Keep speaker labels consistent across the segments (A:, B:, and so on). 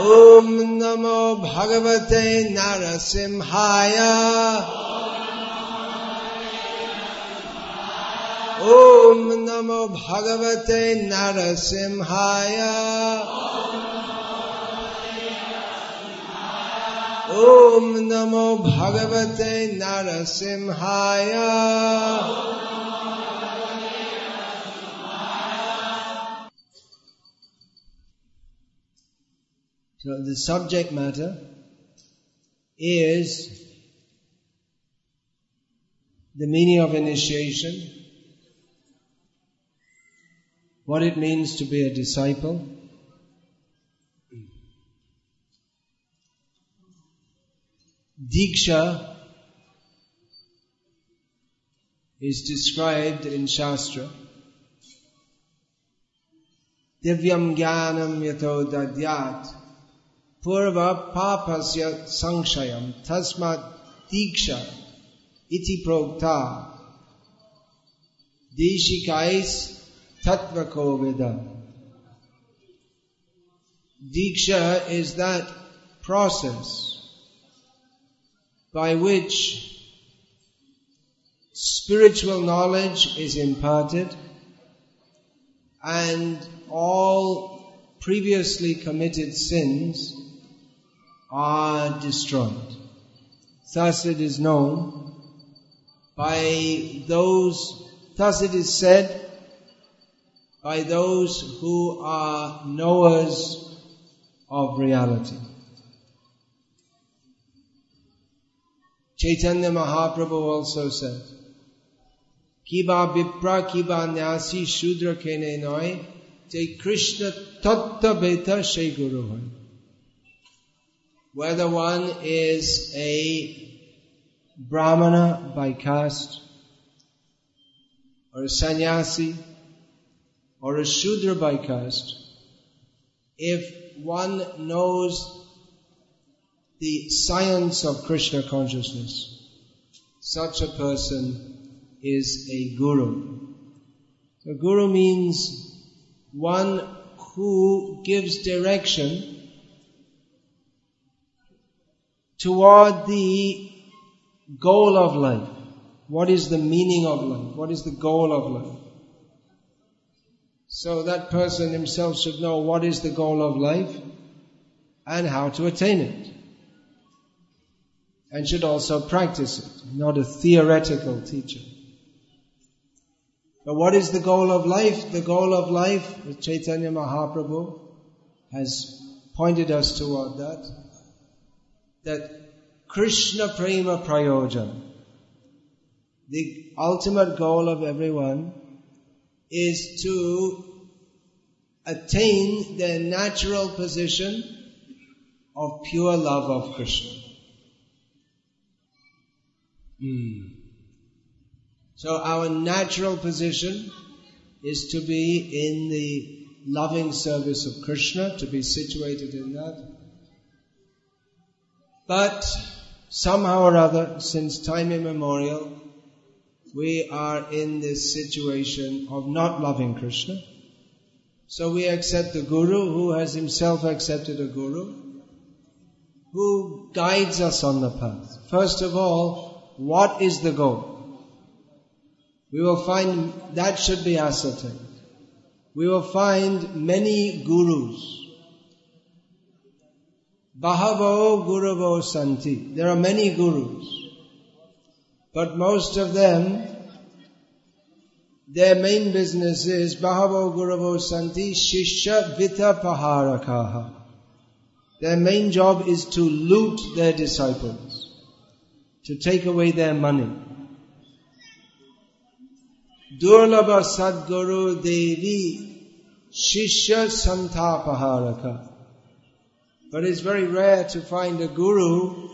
A: ॐ नमो भगवते नरसिंहाय ॐ नमो भगवते नरसिंहाय ॐ नमो भगवते नरसिंहाय So the subject matter is the meaning of initiation, what it means to be a disciple, Diksha is described in Shastra. Divyam Jnanam Yato Dadyat Purva Papasya Sanshayam Tasmat Diksha Iti Prokta Deshikais Tattva Kovida Diksha is that process by which spiritual knowledge is imparted and all previously committed sins are destroyed. Thus it is known by those, thus it is said by those who are knowers of reality. Chaitanya Mahaprabhu also said, Kiba Vipra Kiba Nyasi Shudra Kene Noi Te Krishna Tatta Beta Shai Guru Whether one is a Brahmana by caste, or a sannyasi, or a Shudra by caste, if one knows the science of Krishna consciousness, such a person is a guru. A guru means one who gives direction toward the goal of life. What is the meaning of life? What is the goal of life? So that person himself should know what is the goal of life and how to attain it. And should also practice it, not a theoretical teacher. But what is the goal of life? The goal of life, Chaitanya Mahaprabhu has pointed us toward that, that Krishna Prema Prayojan, the ultimate goal of everyone is to attain the natural position of pure love of Krishna. Mm. So our natural position is to be in the loving service of Krishna, to be situated in that. But somehow or other, since time immemorial, we are in this situation of not loving Krishna. So we accept the Guru who has himself accepted a Guru who guides us on the path. First of all, what is the goal? We will find that should be ascertained. We will find many gurus. Bahavo Guravo Santi. There are many gurus. But most of them, their main business is Bahavo Guravo Santi Shishya Vita Paharakaha. Their main job is to loot their disciples, to take away their money. Durlabha Sadguru Devi Shishya Santapaharaka. But it's very rare to find a guru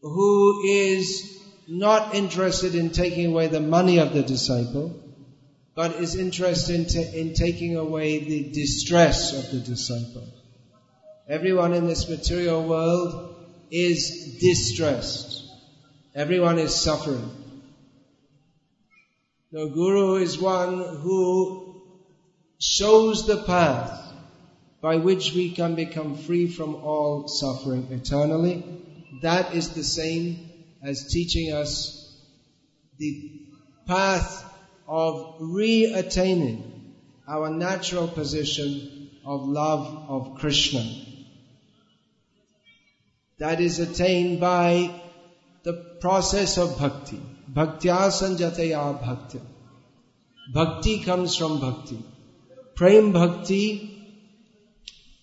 A: who is not interested in taking away the money of the disciple, but is interested in, in taking away the distress of the disciple. Everyone in this material world is distressed. Everyone is suffering. The Guru is one who shows the path by which we can become free from all suffering eternally. That is the same as teaching us the path of re-attaining our natural position of love of Krishna. That is attained by the process of bhakti. Bhaktya sanjataya bhakti. Bhakti comes from bhakti. Prem bhakti,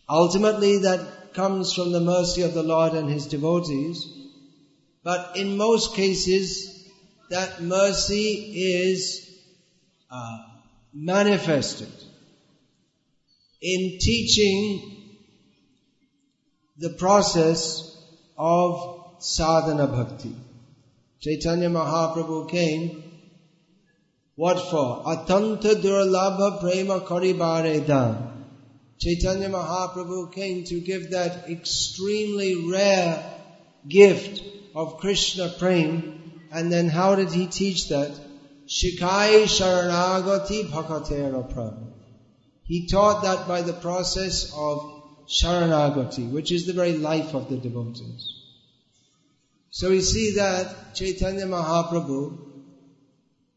A: ultimately that comes from the mercy of the Lord and His devotees. But in most cases, that mercy is uh, manifested in teaching the process of sadhana bhakti. Chaitanya Mahaprabhu came, what for? Atanta durlabha prema karibare dan. Chaitanya Mahaprabhu came to give that extremely rare gift of Krishna prem. And then how did he teach that? Shikai Sharanagati Bhakatera Prabhu. He taught that by the process of Sharanagati, which is the very life of the devotees. So we see that Chaitanya Mahaprabhu,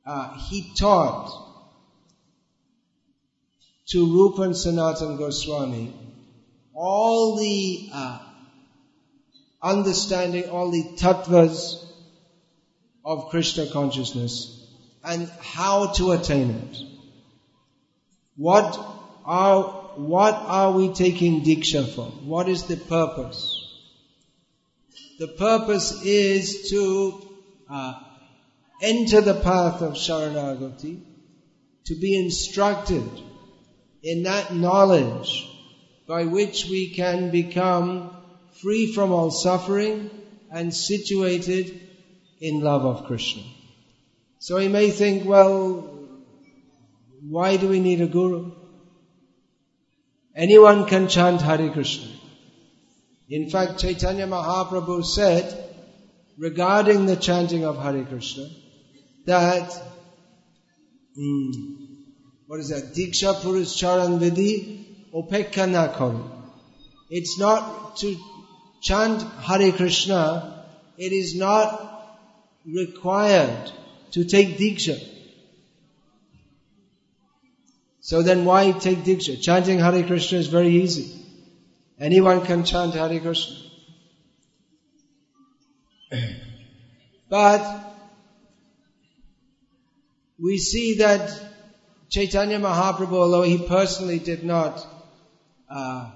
A: uh, he taught to Rupa and Goswami all the uh, understanding, all the tattvas of Krishna consciousness and how to attain it. What are, what are we taking Diksha for? What is the purpose? The purpose is to uh, enter the path of Sharanagati, to be instructed in that knowledge by which we can become free from all suffering and situated in love of Krishna. So he may think, well, why do we need a guru? Anyone can chant Hare Krishna. In fact, Chaitanya Mahaprabhu said regarding the chanting of Hare Krishna that, hmm, what is that? Diksha Purush Charan Vidhi Opekha na It's not to chant Hare Krishna, it is not required to take Diksha. So then why take Diksha? Chanting Hare Krishna is very easy. Anyone can chant Hare Krishna. but we see that Chaitanya Mahaprabhu, although he personally did not, uh,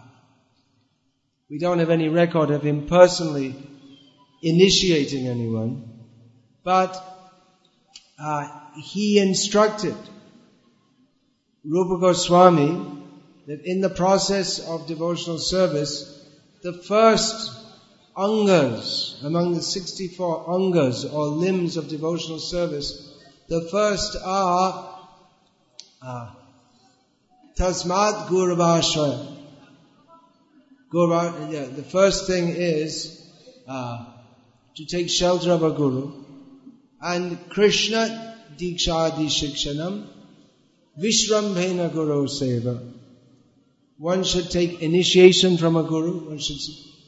A: we don't have any record of him personally initiating anyone, but uh, he instructed Rupa Goswami that in the process of devotional service, the first angas among the 64 angas or limbs of devotional service, the first are Tasmat Guruvashraya. Guru, yeah, the first thing is uh, to take shelter of a guru. And Krishna Dikshadi Shikshanam Vishrambhena Guru Seva. One should take initiation from a guru, one should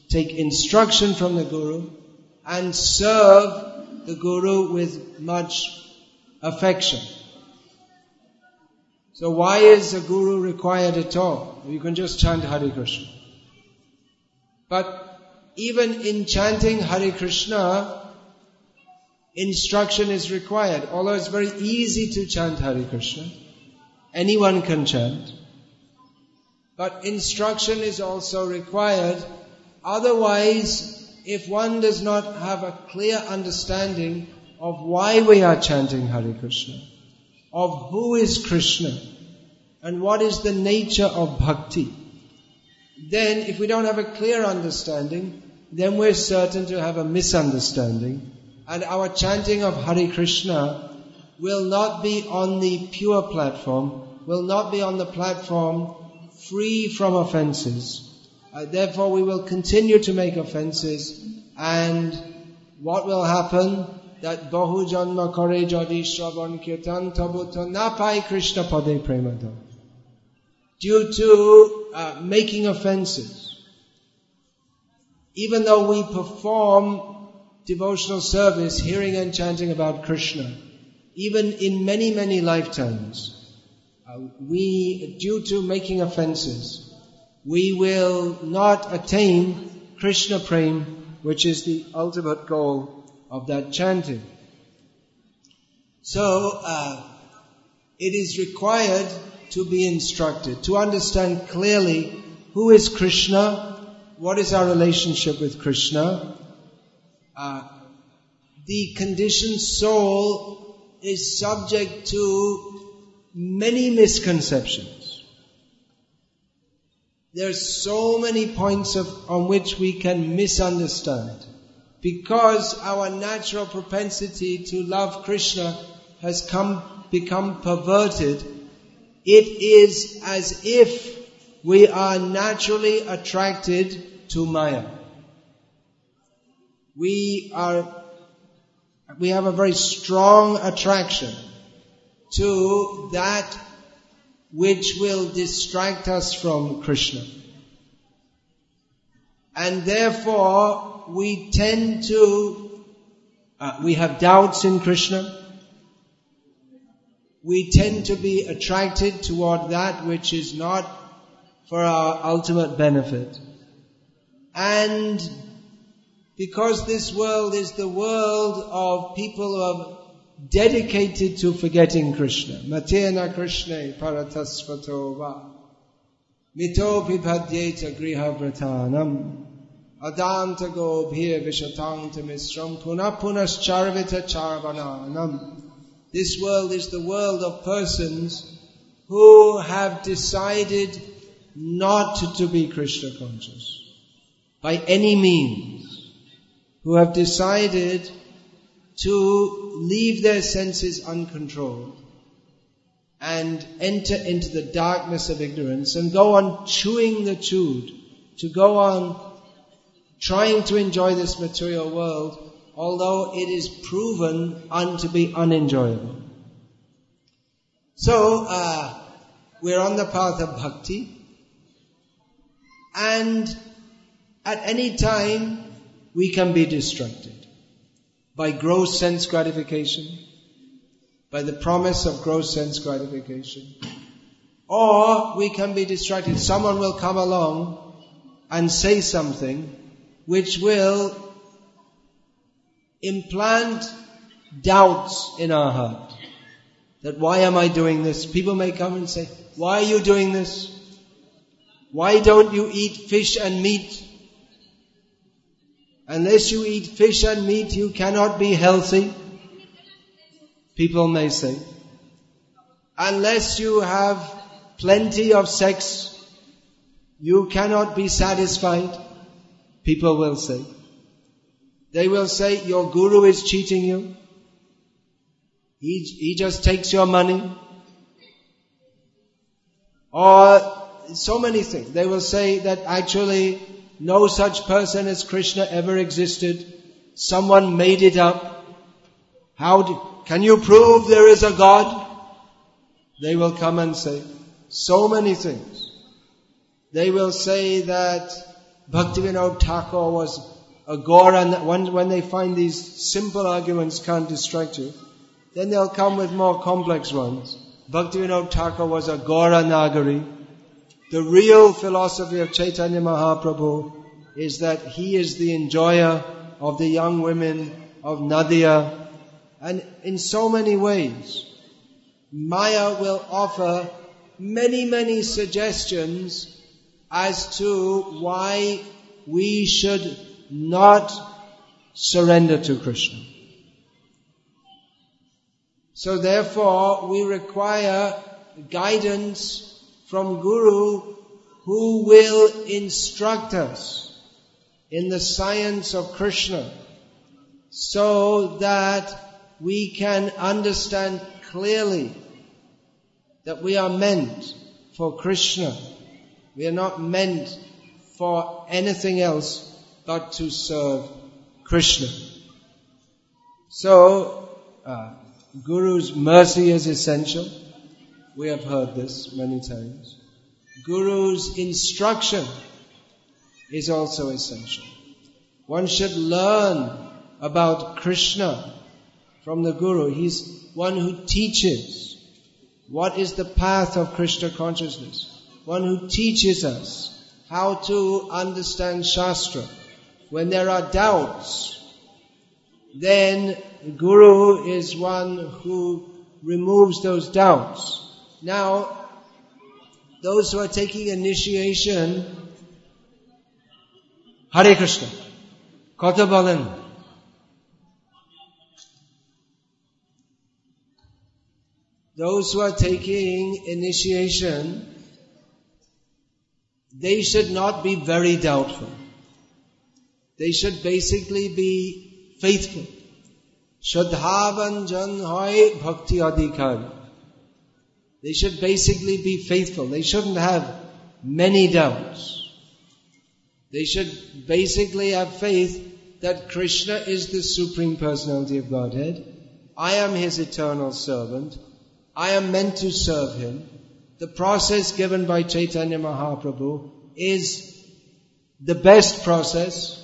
A: take instruction from the guru, and serve the guru with much affection. So why is a guru required at all? You can just chant Hare Krishna. But even in chanting Hare Krishna, instruction is required. Although it's very easy to chant Hare Krishna, anyone can chant. But instruction is also required. Otherwise, if one does not have a clear understanding of why we are chanting Hare Krishna, of who is Krishna, and what is the nature of bhakti, then if we don't have a clear understanding, then we're certain to have a misunderstanding. And our chanting of Hare Krishna will not be on the pure platform, will not be on the platform free from offenses. Uh, therefore, we will continue to make offenses, and what will happen? That Bahu Janma Kare Jadi Shravan Kirtan Tabuta Napai Krishna Pade Premada. Due to uh, making offenses. Even though we perform devotional service, hearing and chanting about Krishna, even in many, many lifetimes, uh, we, due to making offenses, we will not attain Krishna Prem, which is the ultimate goal of that chanting. So, uh, it is required to be instructed, to understand clearly who is Krishna, what is our relationship with Krishna. Uh, the conditioned soul is subject to many misconceptions. There are so many points of, on which we can misunderstand because our natural propensity to love Krishna has come, become perverted. It is as if we are naturally attracted to Maya. We are, we have a very strong attraction to that which will distract us from Krishna. And therefore, we tend to, uh, we have doubts in Krishna. We tend to be attracted toward that which is not for our ultimate benefit. And because this world is the world of people who are dedicated to forgetting Krishna. Matena Krishna paratasvato va. Mito pipadyeta griha vratanam. Adanta gobhir vishatanta misram charvita charvananam. This world is the world of persons who have decided not to be Krishna conscious by any means, who have decided to leave their senses uncontrolled and enter into the darkness of ignorance and go on chewing the chewed, to go on trying to enjoy this material world, although it is proven un- to be unenjoyable. So, uh, we're on the path of bhakti, and at any time we can be distracted by gross sense gratification, by the promise of gross sense gratification. Or we can be distracted. Someone will come along and say something which will implant doubts in our heart. That why am I doing this? People may come and say, why are you doing this? Why don't you eat fish and meat? Unless you eat fish and meat, you cannot be healthy. People may say. Unless you have plenty of sex, you cannot be satisfied. People will say. They will say, your guru is cheating you. He, he just takes your money. Or so many things. They will say that actually no such person as Krishna ever existed. Someone made it up. How do, can you prove there is a God? They will come and say so many things. They will say that Bhaktivinoda Thakur was a Gora, when, when they find these simple arguments can't distract you, then they'll come with more complex ones. Bhaktivinoda Thakur was a Gora Nagari. The real philosophy of Chaitanya Mahaprabhu is that he is the enjoyer of the young women of Nadia. And in so many ways, Maya will offer many, many suggestions as to why we should not surrender to Krishna. So therefore, we require guidance from Guru who will instruct us in the science of Krishna so that we can understand clearly that we are meant for Krishna. We are not meant for anything else but to serve Krishna. So, uh, Guru's mercy is essential. We have heard this many times. Guru's instruction is also essential. One should learn about Krishna from the Guru. He's one who teaches what is the path of Krishna consciousness One who teaches us how to understand Shastra. When there are doubts, then Guru is one who removes those doubts. Now, those who are taking initiation, Hare Krishna, কথা বলেন Those who are taking initiation, they should not be very doubtful. They should basically be faithful. Bhakti adhikar. They should basically be faithful. They shouldn't have many doubts. They should basically have faith that Krishna is the Supreme Personality of Godhead. I am His eternal servant. I am meant to serve Him. The process given by Chaitanya Mahaprabhu is the best process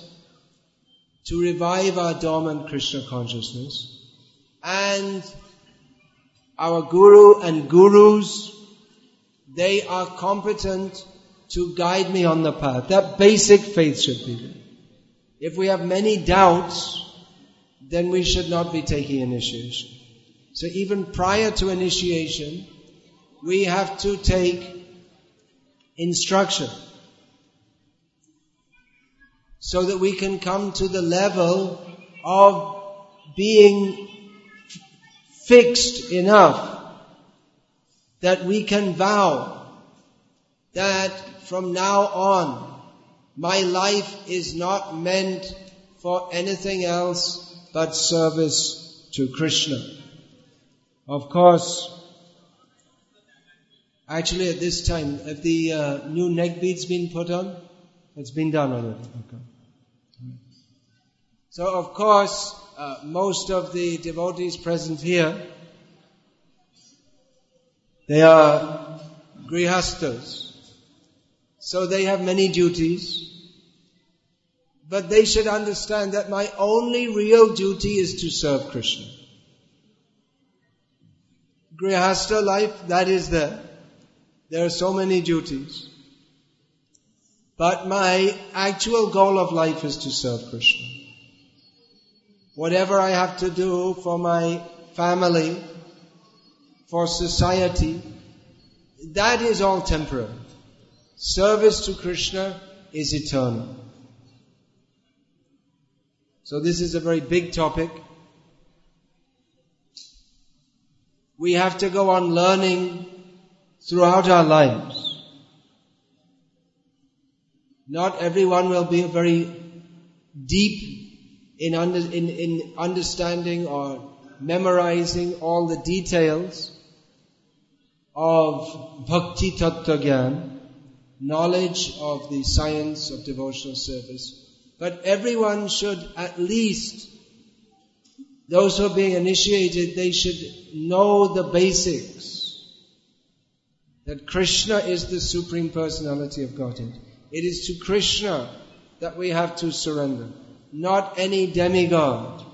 A: to revive our dormant Krishna consciousness. And our Guru and Gurus, they are competent to guide me on the path. That basic faith should be there. If we have many doubts, then we should not be taking initiation. So even prior to initiation, we have to take instruction so that we can come to the level of being fixed enough that we can vow that from now on my life is not meant for anything else but service to Krishna. Of course, actually at this time, have the uh, new neck beads been put on? It's been done already. Okay. So of course, uh, most of the devotees present here, they are grihastas. So they have many duties. But they should understand that my only real duty is to serve Krishna. Grihasta life, that is there. There are so many duties. But my actual goal of life is to serve Krishna whatever I have to do for my family, for society, that is all temporary. Service to Krishna is eternal. So this is a very big topic. We have to go on learning throughout our lives. Not everyone will be very deep in, under, in, in understanding or memorizing all the details of Bhakti Tattva knowledge of the science of devotional service. But everyone should at least, those who are being initiated, they should know the basics. That Krishna is the Supreme Personality of Godhead. It is to Krishna that we have to surrender not any demigod.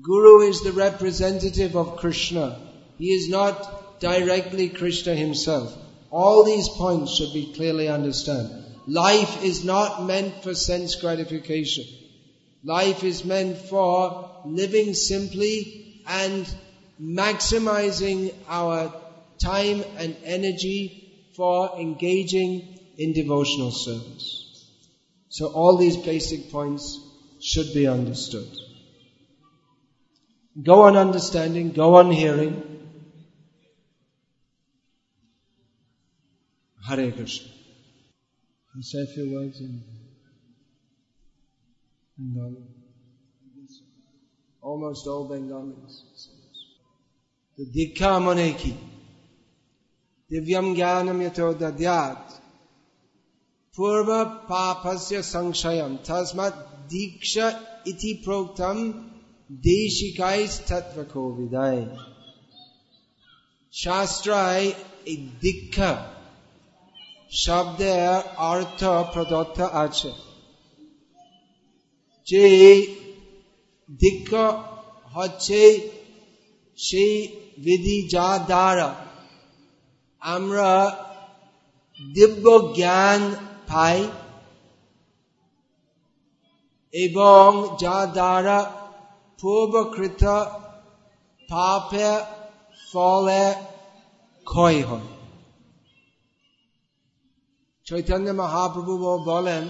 A: Guru is the representative of Krishna. He is not directly Krishna himself. All these points should be clearly understood. Life is not meant for sense gratification. Life is meant for living simply and maximizing our time and energy for engaging in devotional service. So all these basic points should be understood. Go on understanding, go on hearing. Hare Krishna. I'll say a few words in Bengali. Almost all Bengalis. The Dikha Moneki. की दिव्यम ज्ञानम यथो दद्यात पूर्व पापस्य संशयम तस्मात् दीक्षा इति प्रोक्तम देशिकाइस्तत्व को विदाय শাস্ত্রায় এই দীক্ষা শব্দের অর্থ প্রদত্ত আছে যে দীক্ষা হচ্ছে সেই বিধি যা দ্বারা আমরা দিব্য জ্ঞান পাই এবং যা দ্বারা পূর্বকৃত পাপে ফলে ক্ষয় হয়। চৈতন্য মহাপ্রভু বলেন,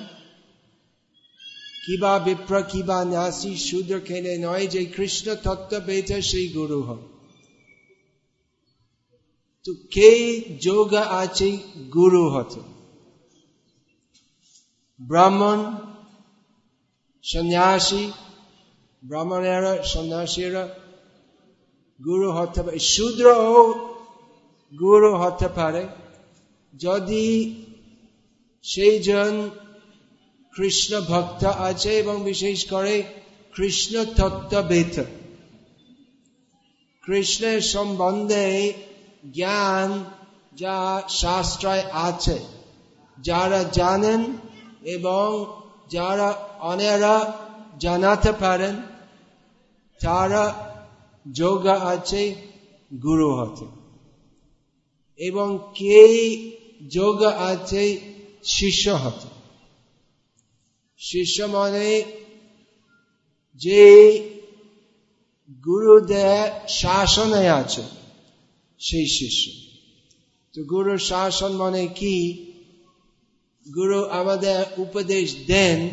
A: কিবা বিপ্র কিবা ন্যাসি শূদ্র খেলে নয় যে কৃষ্ণ তত্ত্ব পেয়েছে সেই গুরু হয় তো কে যোগ আছে? গুরু হতে। ব্রাহ্মণ, সন্ন্যাসী, ব্রাহ্মণেরা, সন্ন্যাসীরা গুরু হতে পারে। শূদ্র গুরু হতে পারে। যদি সেই জন কৃষ্ণ ভক্ত আছে এবং বিশেষ করে কৃষ্ণ তত্ত্ব তত্ত্ববেদ কৃষ্ণের সম্বন্ধে জ্ঞান যা শাস্ত্রায় আছে। যারা জানেন এবং যারা অনেরা জানাতে পারেন, তারা যোগ আছে, গুরু হতে এবং কে যোগ আছে, শিষ্য হতে শিষ্য মানে যে গুরুদেব শাসনে আছে। সেই শিষ্য। তো গুরুর শাসন মানে কি? গুরু আমাদের উপদেশ দেন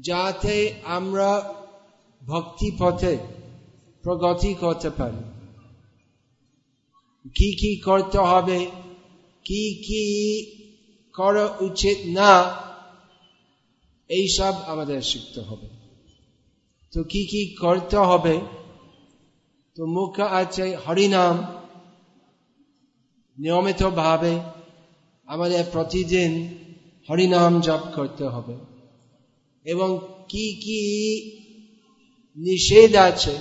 A: যাতে আমরা ভক্তি পথে প্রগতি করতে পারি। কি কি করতে হবে? কি কি করা উচিত না? এইসব আমাদের শিখতে হবে। তো কি কি করতে হবে? তো মুখ আছে হরিনাম। নিয়মিত ভাবে আমাদের প্রতিদিন হরিনাম জপ করতে হবে। এবং কি কি নিষেধ আছে?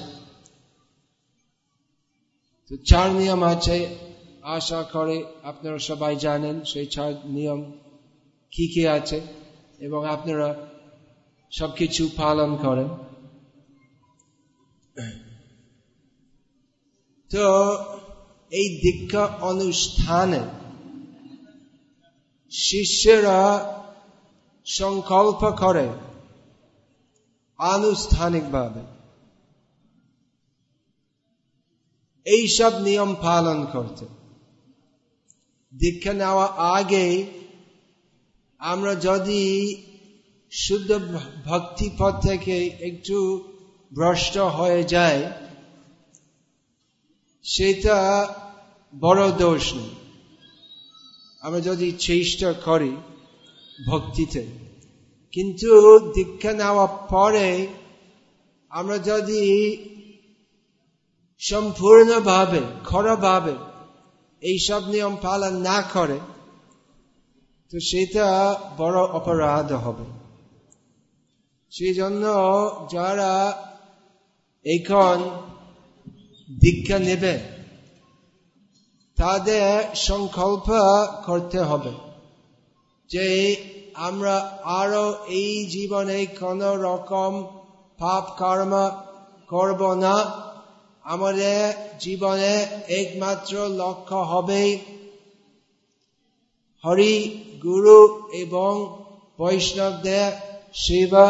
A: তো চার নিয়ম আছে। আশা করে আপনারা সবাই জানেন সেই চার নিয়ম কি কি আছে এবং আপনারা সবকিছু পালন করেন। তো এই দীক্ষা অনুষ্ঠানে শিষ্যরা সংকল্প করে আনুষ্ঠানিকভাবে। এইসব নিয়ম পালন করতে। দীক্ষা নেওয়া আগে আমরা যদি শুদ্ধ ভক্তি পথ থেকে একটু ভ্রষ্ট হয়ে যায় সেটা বড় দোষ নেই। আমরা যদি চেষ্টা করি ভক্তিতে, কিন্তু দীক্ষা নেওয়ার পরে আমরা যদি সম্পূর্ণভাবে খরভাবে এইসব নিয়ম পালন না করে, তো সেটা বড় অপরাধ হবে। সেই জন্য যারা এখন দীক্ষা নেবে, তাদের সংকল্প করতে হবে যে আমরা আরও এই জীবনে কোন রকম পাপ কর্ম করব না। আমাদের জীবনে একমাত্র লক্ষ্য হবে হরি, গুরু এবং বৈষ্ণবদের সেবা।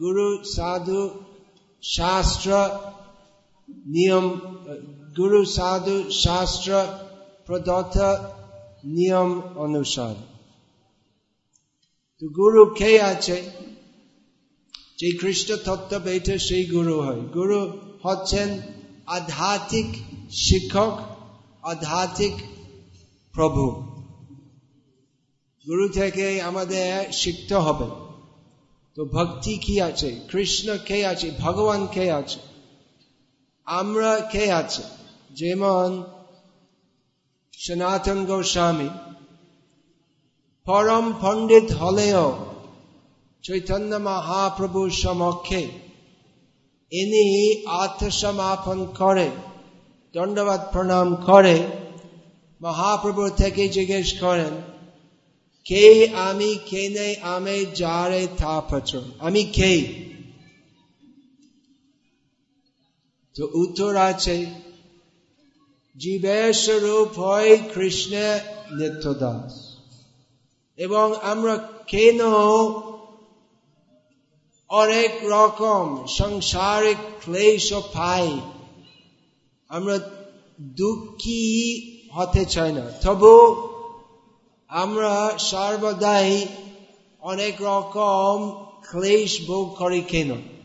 A: গুরু, সাধু, শাস্ত্র নিয়ম গুরু সাধু শাস্ত্র প্রদত্ত নিয়ম অনুসার তো গুরু কে আছে যে খ্রিস্ট তত্ত্ব বেটে সেই গুরু হয় গুরু হচ্ছেন আধ্যাত্মিক শিক্ষক আধ্যাত্মিক প্রভু গুরু থেকে আমাদের শিখতে হবে তো ভক্তি কি আছে কৃষ্ণ কে আছে ভগবান কে আছে আমরা কে আছে? যেমন সনাতন গোস্বামী, পরম পণ্ডিত হলেও চৈতন্য মহাপ্রভু সমক্ষে ইনি আত্মসমাপন করে, দণ্ডবাদ প্রণাম করে, মহাপ্রভু থেকে জিজ্ঞেস করেন, কে আমি? কে নেই আমি? যারে থা পত্র আমি কে? তো উত্তর আছে জীবের স্বরূপ হয় কৃষ্ণ নিত্যদাস। এবং আমরা কেন অনেক রকম সংসারিক ক্লেশ পাই, আমরা দুঃখী হতে চাই না। তবু আমরা সর্বদাই অনেক রকম ক্লেশ ভোগ করি কেন?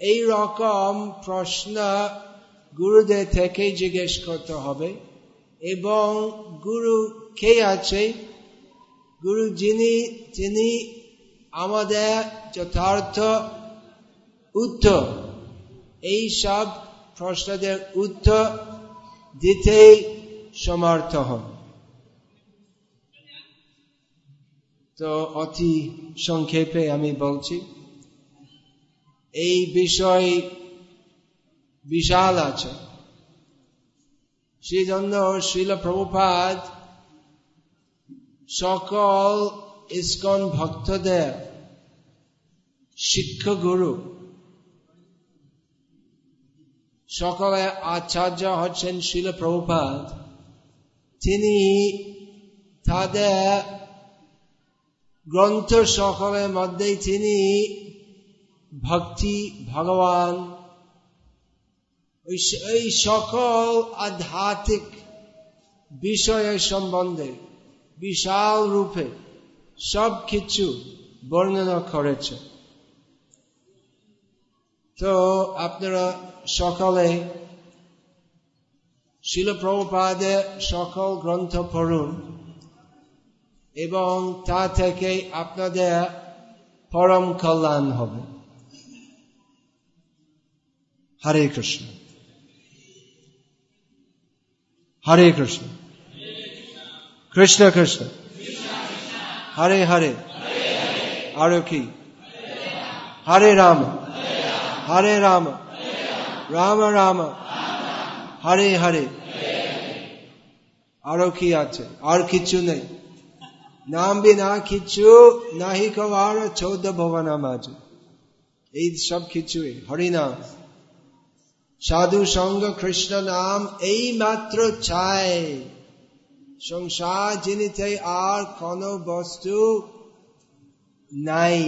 A: এই রকম প্রশ্ন গুরুদের থেকে জিজ্ঞেস করতে হবে। এবং গুরু কে আছে? গুরু যিনি তিনি আমাদের যথার্থ উত্তর। এই সব প্রশ্নদের উত্তর দিতেই সমর্থ হন। তো অতি সংক্ষেপে আমি বলছি। এই বিষয় বিশাল আছে। সেই জন্য শিল প্রভুপাদ সকল ইস্কন ভক্তদের শিক্ষ গুরু সকলে আচার্য হচ্ছেন শিল প্রভুপাদ। তিনি তাদের গ্রন্থ সকলের মধ্যেই তিনি ভক্তি, ভগবান এই সকল আধ্যাত্মিক বিষয়ের সম্বন্ধে বিশাল রূপে সব কিছু বর্ণনা করেছে। তো আপনারা সকালে শিলপ্রভুপাদের সকল গ্রন্থ পড়ুন এবং তা থেকে আপনাদের পরম কল্যাণ হবে। হরে কৃষ্ণ হরে কৃষ্ণ কৃষ্ণ কৃষ্ণ হরে হরে আর কি হরে রাম হরে রাম রাম রাম হরে হরে আরো কি আছে আর কিছু নেই নাম বিনা কিছু নাহি কবার চৌদ্দ ভবন মাঝে এই সব কিছুই হরিনাম সাধু সঙ্গ কৃষ্ণ নাম এই মাত্র চায় সংসার জিনিস আর কোন বস্তু নাই।